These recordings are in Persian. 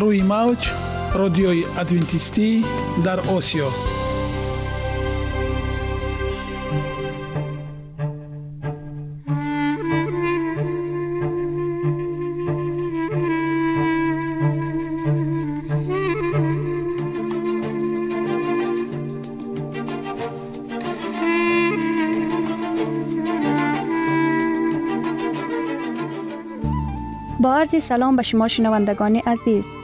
روی موج رادیوی ادوینتیستی در آسیا. با عرض سلام به شما شنوندگان عزیز.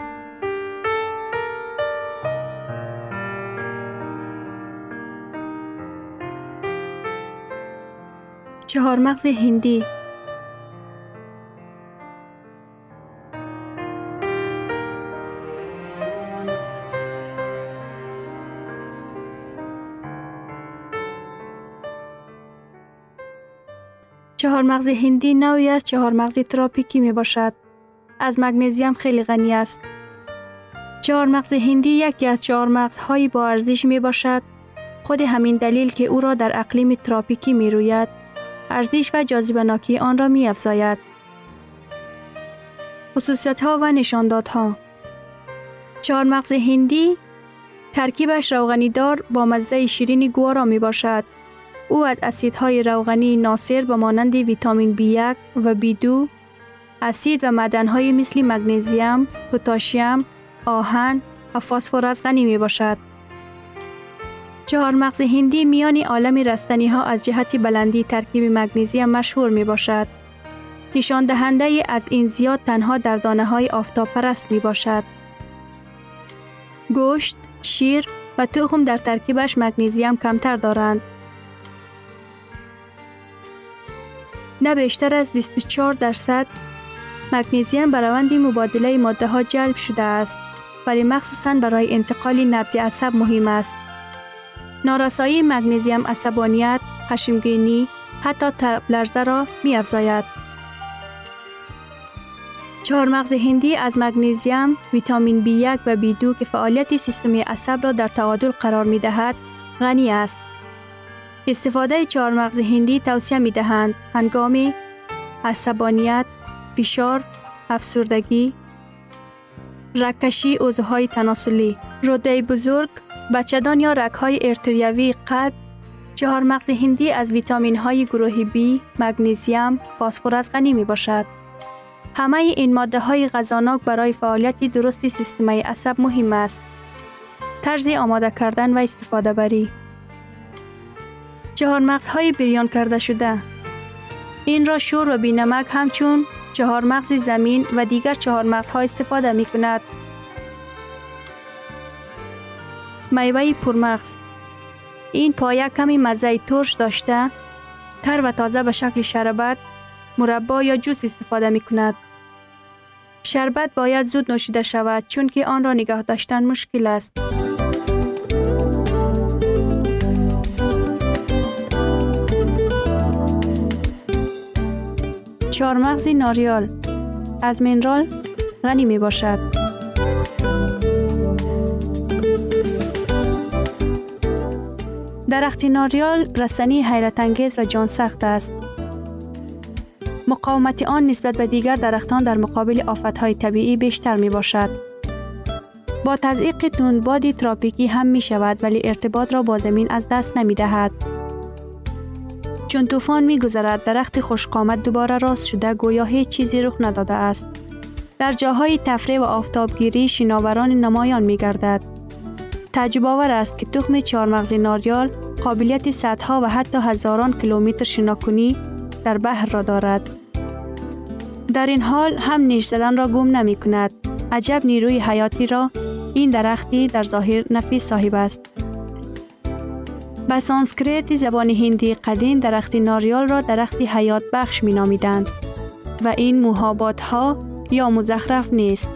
چهار مغز هندی چهار مغز هندی نوعی از چهار مغز تراپیکی می باشد. از مگنزیم خیلی غنی است. چهار مغز هندی یکی از چهار مغزهایی با ارزش می باشد. خود همین دلیل که او را در اقلیم تراپیکی می روید، ارزش و جاذبه آن را می افزاید. خصوصیت ها و نشاندادها چهار مغز هندی ترکیبش روغنی دار با مزه شیرین گوارا می باشد. او از اسیدهای روغنی ناصر به مانند ویتامین B1 و B2 اسید و معدنهای مثل مگنیزیم، پتاسیم، آهن و فسفر غنی می باشد. چهار مغز هندی میان عالم رستنی ها از جهت بلندی ترکیب مگنیزیم مشهور می باشد. نشان دهنده از این زیاد تنها در دانه های آفتاب پرست می باشد. گوشت، شیر و تخم در ترکیبش مگنیزیم کمتر دارند. نه بیشتر از 24 درصد مگنیزیم به روند مبادله ماده ها جلب شده است ولی مخصوصا برای انتقال نبض عصب مهم است. نارسایی مگنیزیم عصبانیت، خشمگینی، حتی تب لرزه را می افزاید. مغز هندی از مگنیزیم، ویتامین B1 و B2 که فعالیت سیستم عصب را در تعادل قرار می دهد، غنی است. استفاده مغز هندی توصیه می دهند هنگام عصبانیت، فشار، افسردگی، رکشی عضوهای تناسلی، روده بزرگ، بچدان یا رکهای ارتریوی قلب، چهار مغز هندی از ویتامین های گروه B، مگنیزیم، فسفر غنی می باشد. همه این ماده های غذاناک برای فعالیت درست سیستم عصب مهم است. طرز آماده کردن و استفاده بری چهار مغز های بریان کرده شده این را شور و بینمک همچون چهار مغز زمین و دیگر چهار مغز ها استفاده می کند. میوه پرمغز این پایه کمی مزه ترش داشته تر و تازه به شکل شربت مربا یا جوس استفاده می کند. شربت باید زود نوشیده شود چون که آن را نگاه داشتن مشکل است. چهارمغز ناریال از منرال غنی می باشد. درخت ناریال رسنی حیرت انگیز و جان سخت است. مقاومت آن نسبت به دیگر درختان در مقابل های طبیعی بیشتر می باشد. با تزریق تندباد تراپیکی هم می شود ولی ارتباط را با زمین از دست نمی دهد. چون طوفان می گذرد درخت خوشقامت دوباره راست شده گویا هیچ چیزی رخ نداده است. در جاهای تفریح و آفتابگیری شناوران نمایان می گردد. تعجب آور است که تخم چهارمغز ناریال قابلیت صدها و حتی هزاران کیلومتر شناکنی در بحر را دارد. در این حال هم نیش زدن را گم نمی کند. عجب نیروی حیاتی را این درختی در ظاهر نفیس صاحب است. به سانسکریت زبان هندی قدیم درخت ناریال را درخت حیات بخش می نامیدند و این محابات ها یا مزخرف نیست.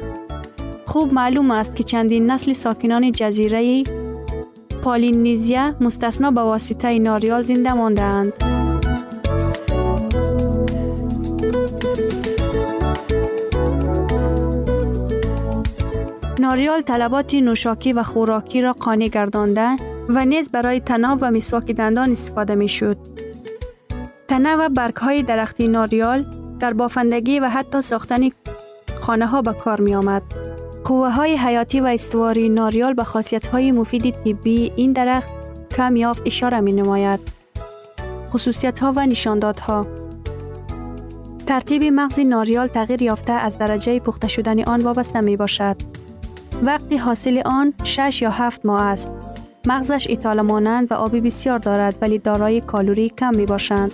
خوب معلوم است که چندین نسل ساکنان جزیره پالینیزیا مستثنا به واسطه ناریال زنده مانده اند. ناریال طلبات نوشاکی و خوراکی را قانع گردانده و نیز برای تناب و مسواک دندان استفاده می شد. تنه و برگ های درختی ناریال در بافندگی و حتی ساختن خانه ها به کار می آمد. قوه های حیاتی و استواری ناریال به خاصیت های مفید طبی این درخت کم یافت اشاره می نماید. خصوصیت ها و نشاندادها ترتیب مغز ناریال تغییر یافته از درجه پخته شدن آن وابسته می باشد. وقتی حاصل آن 6 یا 7 ماه است. مغزش ایتال مانند و آبی بسیار دارد ولی دارای کالوری کم می باشند.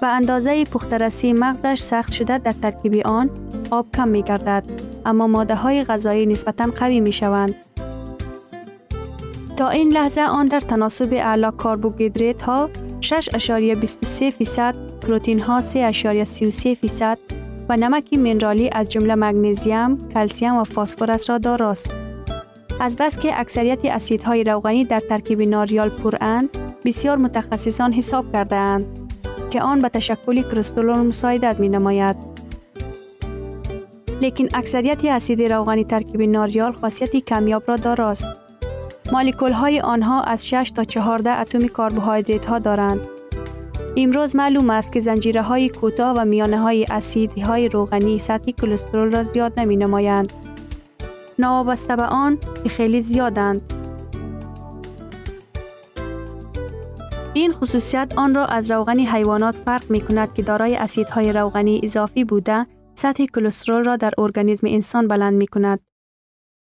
به اندازه پخترسی مغزش سخت شده در ترکیب آن آب کم می گردد اما ماده های غذایی نسبتا قوی می شوند. تا این لحظه آن در تناسب اعلا کربوهیدرات ها 6.23 فیصد، پروتین ها 3.33 فیصد و نمک منرالی از جمله مگنیزیم، کلسیم و فسفر را داراست. از بس که اکثریت اسیدهای روغنی در ترکیب ناریال پراند، بسیار متخصصان حساب کرده اند که آن به تشکل کرستولون مساعدت می نماید. لیکن اکثریت اسید روغنی ترکیب ناریال خاصیت کمیاب را داراست. مالیکول های آنها از 6 تا 14 اتم کربوهیدرات ها دارند. امروز معلوم است که زنجیره های کوتاه و میانه های اسیدی های روغنی سطح کلسترول را زیاد نمی نمایند. نوابسته به آن که خیلی زیادند. این خصوصیت آن را از روغن حیوانات فرق می کند که دارای اسیدهای روغنی اضافی بوده سطح کلسترول را در ارگانیسم انسان بلند می کند.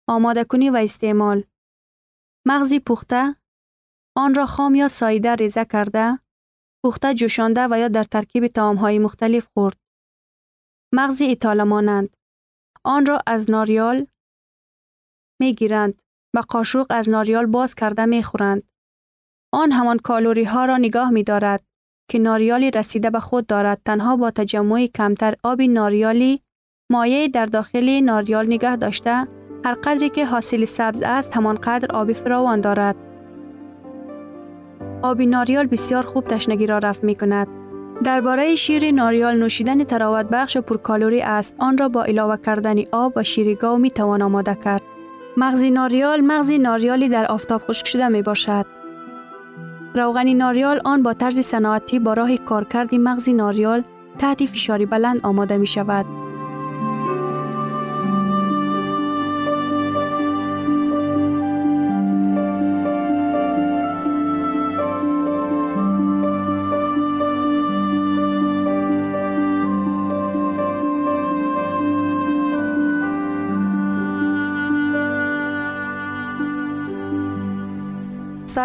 آماده کنی و استعمال مغزی پخته آن را خام یا سایده ریزه کرده پخته جوشانده و یا در ترکیب های مختلف خورد. مغزی ایتاله مانند آن را از ناریال می گیرند و قاشق از ناریال باز کرده می خورند. آن همان کالوری ها را نگاه می دارد که ناریالی رسیده به خود دارد تنها با تجمع کمتر آب ناریالی مایع در داخل ناریال نگاه داشته هر قدری که حاصل سبز است همان قدر آب فراوان دارد. آب ناریال بسیار خوب تشنگی را رفع می کند. درباره شیر ناریال نوشیدن تراوت بخش و پرکالوری است. آن را با علاوه کردن آب و شیر گاو می توان آماده کرد. مغز ناریال مغز ناریالی در آفتاب خشک شده می باشد. روغنی ناریال آن با طرز صنعتی با راه کارکردی مغز ناریال تحت فشاری بلند آماده می شود.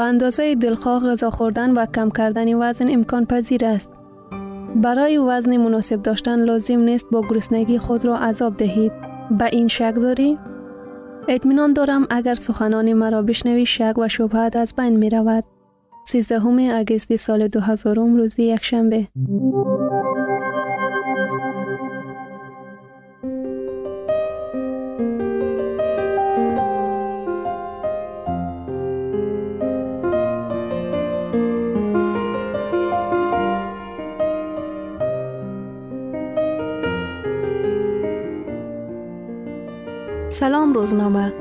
به اندازه دلخواه غذا خوردن و کم کردن وزن امکان پذیر است. برای وزن مناسب داشتن لازم نیست با گرسنگی خود را عذاب دهید. به این شک داری؟ اطمینان دارم اگر سخنان مرا بشنوی شک و شبهت از بین می رود. 13 اگست سال 2000 روزی یک سلام روزنامه.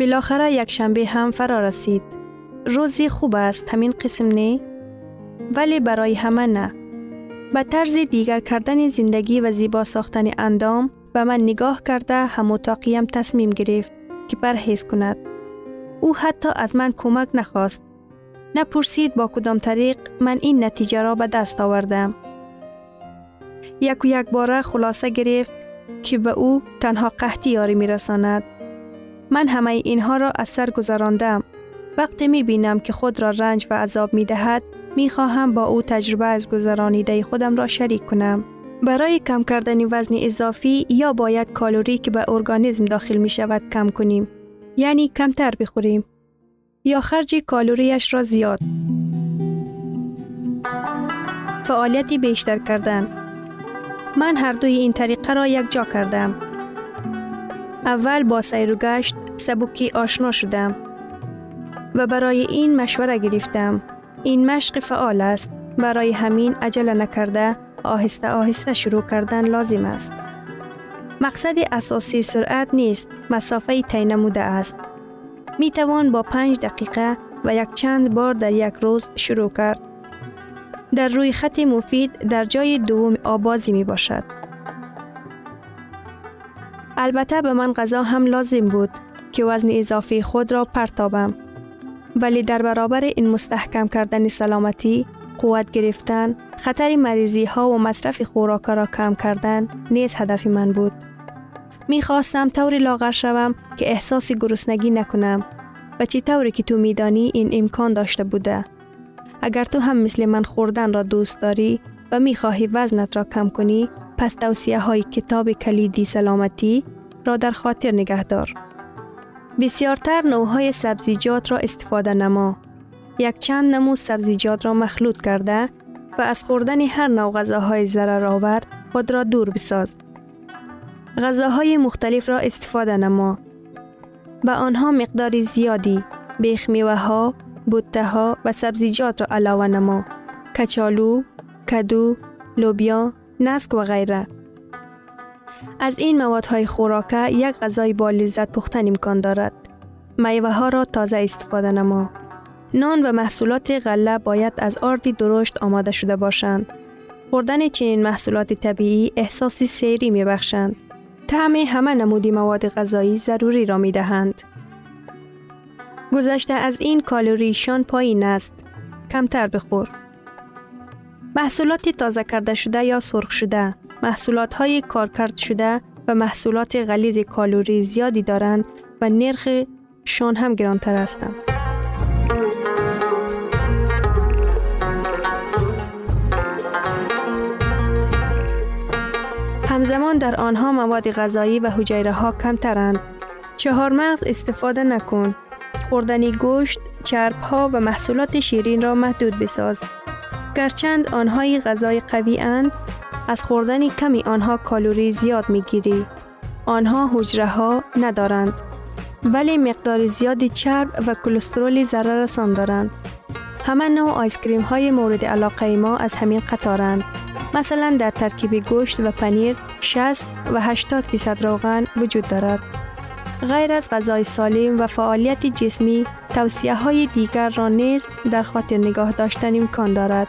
بالاخره یک شنبه هم فرا رسید. روزی خوب است همین قسم نه؟ ولی برای همه نه. به طرز دیگر کردن زندگی و زیبا ساختن اندام به من نگاه کرده هم تصمیم گرفت که پرهیز کند. او حتی از من کمک نخواست. نپرسید با کدام طریق من این نتیجه را به دست آوردم. یک و یک باره خلاصه گرفت که به او تنها قحطی یاری می رساند. من همه اینها را از سر گذراندم. وقتی می بینم که خود را رنج و عذاب می دهد، می خواهم با او تجربه از گذرانیده خودم را شریک کنم. برای کم کردن وزن اضافی یا باید کالوری که به ارگانیسم داخل می شود کم کنیم. یعنی کمتر بخوریم. یا خرج کالوریش را زیاد. فعالیتی بیشتر کردن من هر دوی این طریقه را یک جا کردم. اول با سیر و گشت سبکی آشنا شدم و برای این مشوره گرفتم. این مشق فعال است. برای همین عجله نکرده آهسته آهسته شروع کردن لازم است. مقصد اساسی سرعت نیست، مسافه طی نموده است. می توان با پنج دقیقه و یک چند بار در یک روز شروع کرد. در روی خط مفید در جای دوم آبازی می باشد. البته به من غذا هم لازم بود که وزن اضافی خود را پرتابم. ولی در برابر این مستحکم کردن سلامتی، قوت گرفتن، خطر مریضی ها و مصرف خوراک را کم کردن نیز هدف من بود. می خواستم طوری لاغر شوم که احساس گرسنگی نکنم و چی طوری که تو میدانی این امکان داشته بوده. اگر تو هم مثل من خوردن را دوست داری و می خواهی وزنت را کم کنی پس توصیه های کتاب کلیدی سلامتی را در خاطر نگه دار. بسیارتر نوع سبزیجات را استفاده نما. یک چند نمو سبزیجات را مخلوط کرده و از خوردن هر نوع غذاهای ضرر خود را دور بساز. غذاهای مختلف را استفاده نما. به آنها مقدار زیادی بیخ میوه ها، بوته ها و سبزیجات را علاوه نما. کچالو، کدو، لوبیا، نسک و غیره. از این موادهای خوراکه یک غذای با لذت پختن امکان دارد. میوه ها را تازه استفاده نما. نان و محصولات غله باید از آردی درشت آماده شده باشند. خوردن چنین محصولات طبیعی احساسی سیری می بخشند. طعم همه نمودی مواد غذایی ضروری را می دهند. گذشته از این کالوریشان پایین است. کمتر بخور. محصولات تازه کرده شده یا سرخ شده، محصولات های کارکرد شده و محصولات غلیظ کالوری زیادی دارند و نرخ شان هم گرانتر هستند. همزمان در آنها مواد غذایی و حجیره ها کمترند. چهار مغز استفاده نکن. خوردن گوشت، چرب ها و محصولات شیرین را محدود بساز. گرچند آنهای غذای قوی اند، از خوردن کمی آنها کالوری زیاد می گیری. آنها حجره ها ندارند. ولی مقدار زیاد چرب و کلسترول ضرر رسان دارند. همه نوع آیسکریم های مورد علاقه ما از همین قطارند. مثلا در ترکیب گوشت و پنیر 60 و 80 فیصد روغن وجود دارد. غیر از غذای سالم و فعالیت جسمی توصیه های دیگر را نیز در خاطر نگاه داشتن امکان دارد.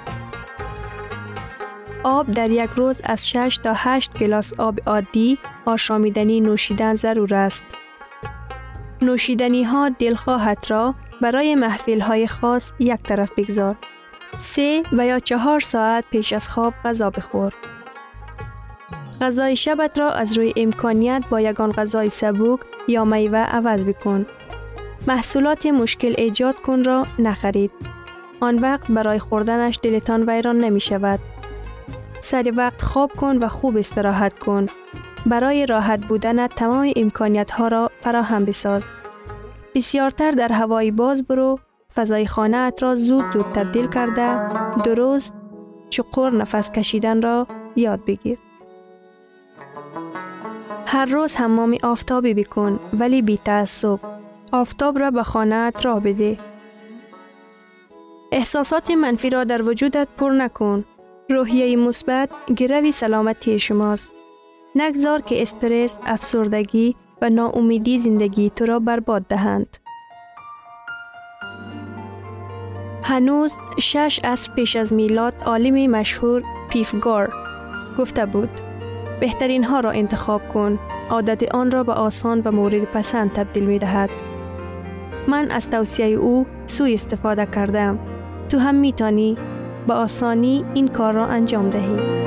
آب در یک روز از 6 تا 8 گلاس آب عادی آشامیدنی نوشیدن ضرور است. نوشیدنی ها دلخواهت را برای محفل های خاص یک طرف بگذار. سه و یا چهار ساعت پیش از خواب غذا بخور. غذای شبت را از روی امکانیت با یگان غذای سبوک یا میوه عوض بکن. محصولات مشکل ایجاد کن را نخرید. آن وقت برای خوردنش دلتان ویران نمی شود. سر وقت خواب کن و خوب استراحت کن. برای راحت بودن تمام امکانیت ها را فراهم بساز. بسیارتر در هوای باز برو فضای خانه ات را زود زود تبدیل کرده درست چقور نفس کشیدن را یاد بگیر. هر روز حمام آفتابی بکن ولی بی تعصب. آفتاب را به خانه ات را بده. احساسات منفی را در وجودت پر نکن. روحیه مثبت گروی سلامتی شماست. نگذار که استرس، افسردگی و ناامیدی زندگی تو را برباد دهند. هنوز شش از پیش از میلاد عالم مشهور پیفگار گفته بود بهترین ها را انتخاب کن. عادت آن را به آسان و مورد پسند تبدیل می دهد من از توصیه او سوی استفاده کردم. تو هم می تانی به آسانی این کار را انجام دهی.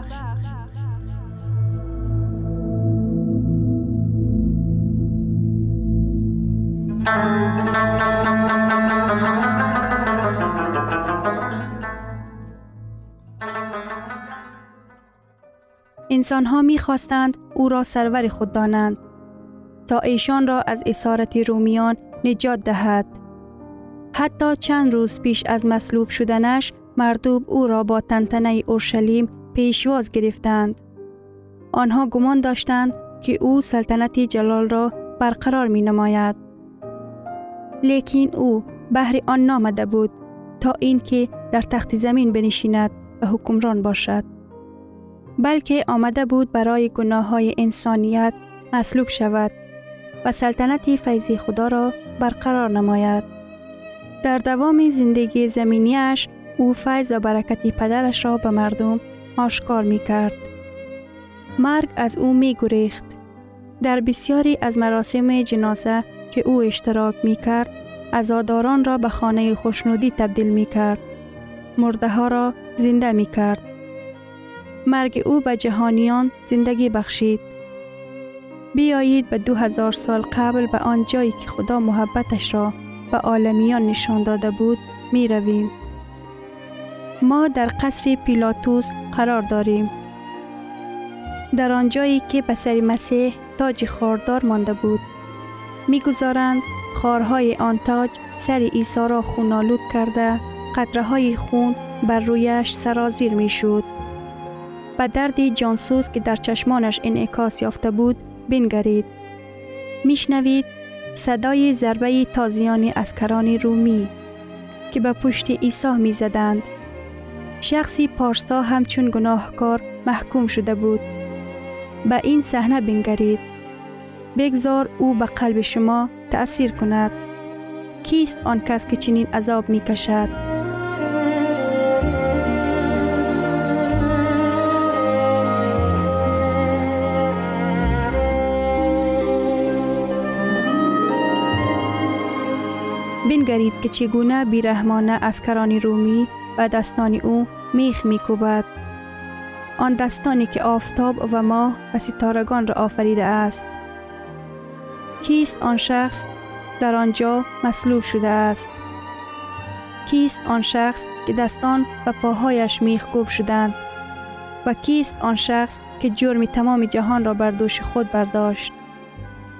انسان ها می خواستند او را سرور خود دانند تا ایشان را از اسارت رومیان نجات دهد. حتی چند روز پیش از مصلوب شدنش مردوب او را با تنتنه اورشلیم پیشواز گرفتند. آنها گمان داشتند که او سلطنت جلال را برقرار می نماید. لیکن او بهر آن نامده بود تا اینکه در تخت زمین بنشیند و حکمران باشد. بلکه آمده بود برای گناه های انسانیت مصلوب شود و سلطنت فیضی خدا را برقرار نماید. در دوام زندگی زمینیش او فیض و برکت پدرش را به مردم آشکار می کرد. مرگ از او می گریخت. در بسیاری از مراسم جنازه که او اشتراک می کرد، ازاداران را به خانه خوشنودی تبدیل می کرد. مرده ها را زنده می کرد. مرگ او به جهانیان زندگی بخشید. بیایید به دو هزار سال قبل به آن جایی که خدا محبتش را به عالمیان نشان داده بود می رویم. ما در قصر پیلاتوس قرار داریم. در آنجایی که به سر مسیح تاج خاردار مانده بود. می‌گذارند خارهای آن تاج سر عیسی را خونالود کرده قطره های خون بر رویش سرازیر می شود. به درد جانسوز که در چشمانش انعکاس یافته بود بنگرید. میشنوید صدای ضربه تازیان اسکران رومی که به پشت عیسی می زدند. شخصی پارسا همچون گناهکار محکوم شده بود. به این صحنه بنگرید. بگذار او به قلب شما تأثیر کند. کیست آن کس که چنین عذاب می کشد؟ بنگرید که چگونه بیرحمانه اسکران رومی و دستان او میخ میکوبد. آن دستانی که آفتاب و ماه و ستارگان را آفریده است. کیست آن شخص در آنجا مصلوب شده است؟ کیست آن شخص که دستان و پاهایش میخ کوب شدند؟ و کیست آن شخص که جرم تمام جهان را بر دوش خود برداشت؟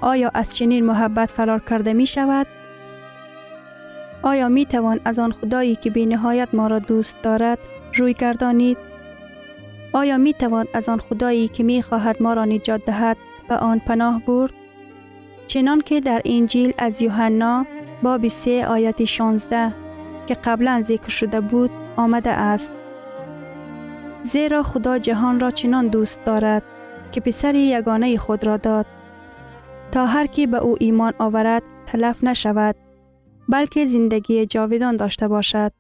آیا از چنین محبت فرار کرده می شود؟ آیا می توان از آن خدایی که بی نهایت ما را دوست دارد روی گردانید؟ آیا می توان از آن خدایی که می خواهد ما را نجات دهد به آن پناه برد؟ چنان که در انجیل از یوحنا باب 3 آیت 16 که قبلا ذکر شده بود آمده است. زیرا خدا جهان را چنان دوست دارد که پسر یگانه خود را داد تا هر کی به او ایمان آورد تلف نشود بلکه زندگی جاویدان داشته باشد.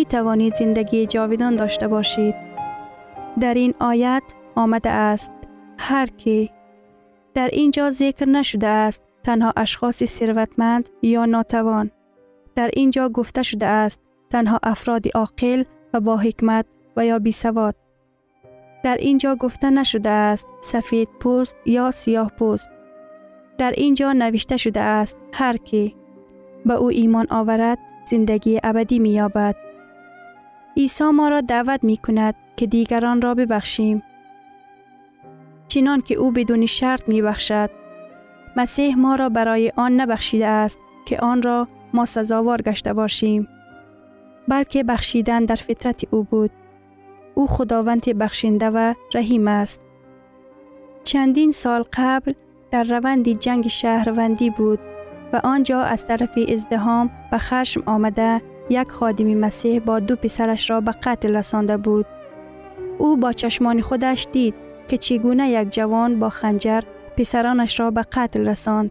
می توانید زندگی جاویدان داشته باشید. در این آیت آمده است هر کی در اینجا ذکر نشده است تنها اشخاص ثروتمند یا ناتوان. در اینجا گفته شده است تنها افراد عاقل و با حکمت و یا بی سواد. در اینجا گفته نشده است سفید پوست یا سیاه پوست. در اینجا نوشته شده است هر کی به او ایمان آورد زندگی ابدی می یابد. عیسی ما را دعوت می کند که دیگران را ببخشیم چنان که او بدون شرط می بخشد. مسیح ما را برای آن نبخشیده است که آن را ما سزاوار گشته باشیم. بلکه بخشیدن در فطرت او بود. او خداوند بخشنده و رحیم است. چندین سال قبل در روند جنگ شهروندی بود و آنجا از طرف ازدهام و خشم آمده یک خادم مسیح با دو پسرش را به قتل رسانده بود. او با چشمان خودش دید که چگونه یک جوان با خنجر پسرانش را به قتل رساند.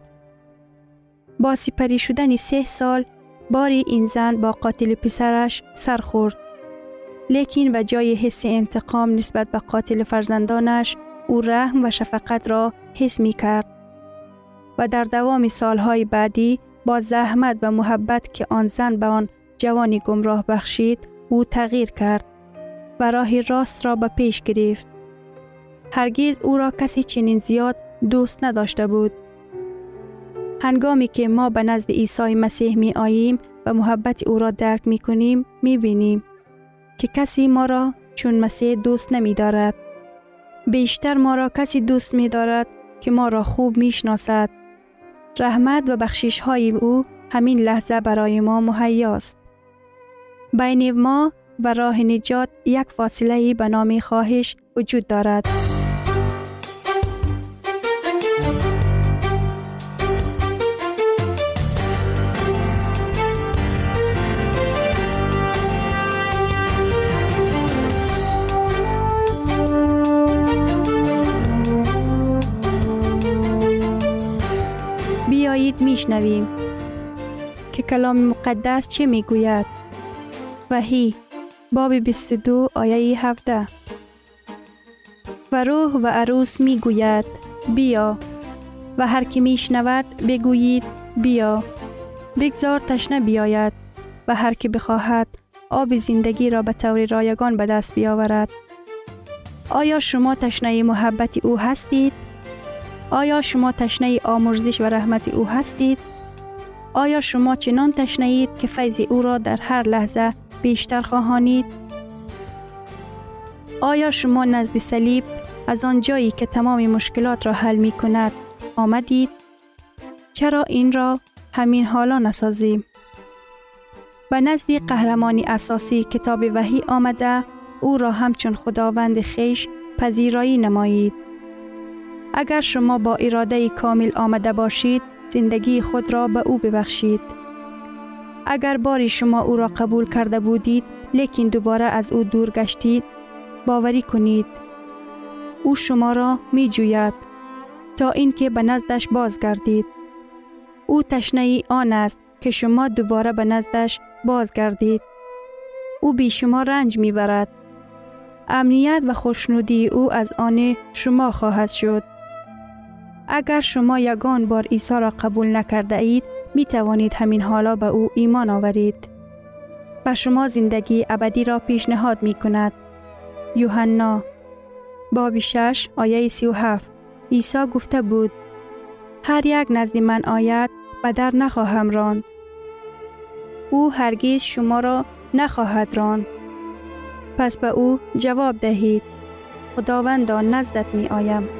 با سپری شدن سه سال باری این زن با قاتل پسرش سر خورد. لیکن به جای حس انتقام نسبت به قاتل فرزندانش او رحم و شفقت را حس می کرد. و در دوام سالهای بعدی با زحمت و محبت که آن زن به آن جوانی گمراه بخشید او تغییر کرد و راه راست را به پیش گرفت. هرگز او را کسی چنین زیاد دوست نداشته بود. هنگامی که ما به نزد عیسی مسیح می آییم و محبت او را درک می کنیم می بینیم که کسی ما را چون مسیح دوست نمی دارد. بیشتر ما را کسی دوست می دارد که ما را خوب می شناسد. رحمت و بخشش های او همین لحظه برای ما مهیاست. بین ما و راه نجات یک فاصله به نام خواهش وجود دارد. بیایید میشنویم که کلام مقدس چه می‌گوید وحی باب 22 آیه 17 و روح و عروس می گوید بیا. و هر که می شنود بگویید بیا. بگذار تشنه بیاید. و هر که بخواهد آب زندگی را به طور رایگان به دست بیاورد. آیا شما تشنه محبت او هستید؟ آیا شما تشنه آمرزش و رحمت او هستید؟ آیا شما چنان تشنه اید که فیض او را در هر لحظه بیشتر خواهانید؟ آیا شما نزد صلیب از آن جایی که تمام مشکلات را حل می کند آمدید؟ چرا این را همین حالا نسازیم؟ به نزد قهرمانی اساسی کتاب وحی آمده او را همچون خداوند خیش پذیرایی نمایید. اگر شما با اراده کامل آمده باشید زندگی خود را به او ببخشید. اگر باری شما او را قبول کرده بودید لیکن دوباره از او دور گشتید باوری کنید. او شما را می جوید تا اینکه به نزدش بازگردید. او تشنه آن است که شما دوباره به نزدش بازگردید. او بی شما رنج می برد امنیت و خوشنودی او از آن شما خواهد شد. اگر شما یگان بار عیسی را قبول نکرده اید می توانید همین حالا به او ایمان آورید. و شما زندگی ابدی را پیشنهاد می کند. یوحنا باب 6 آیه 37 عیسی گفته بود هر یک نزد من آید و در نخواهم راند. او هرگیز شما را نخواهد راند. پس به او جواب دهید. خداوندا نزدت می آیم.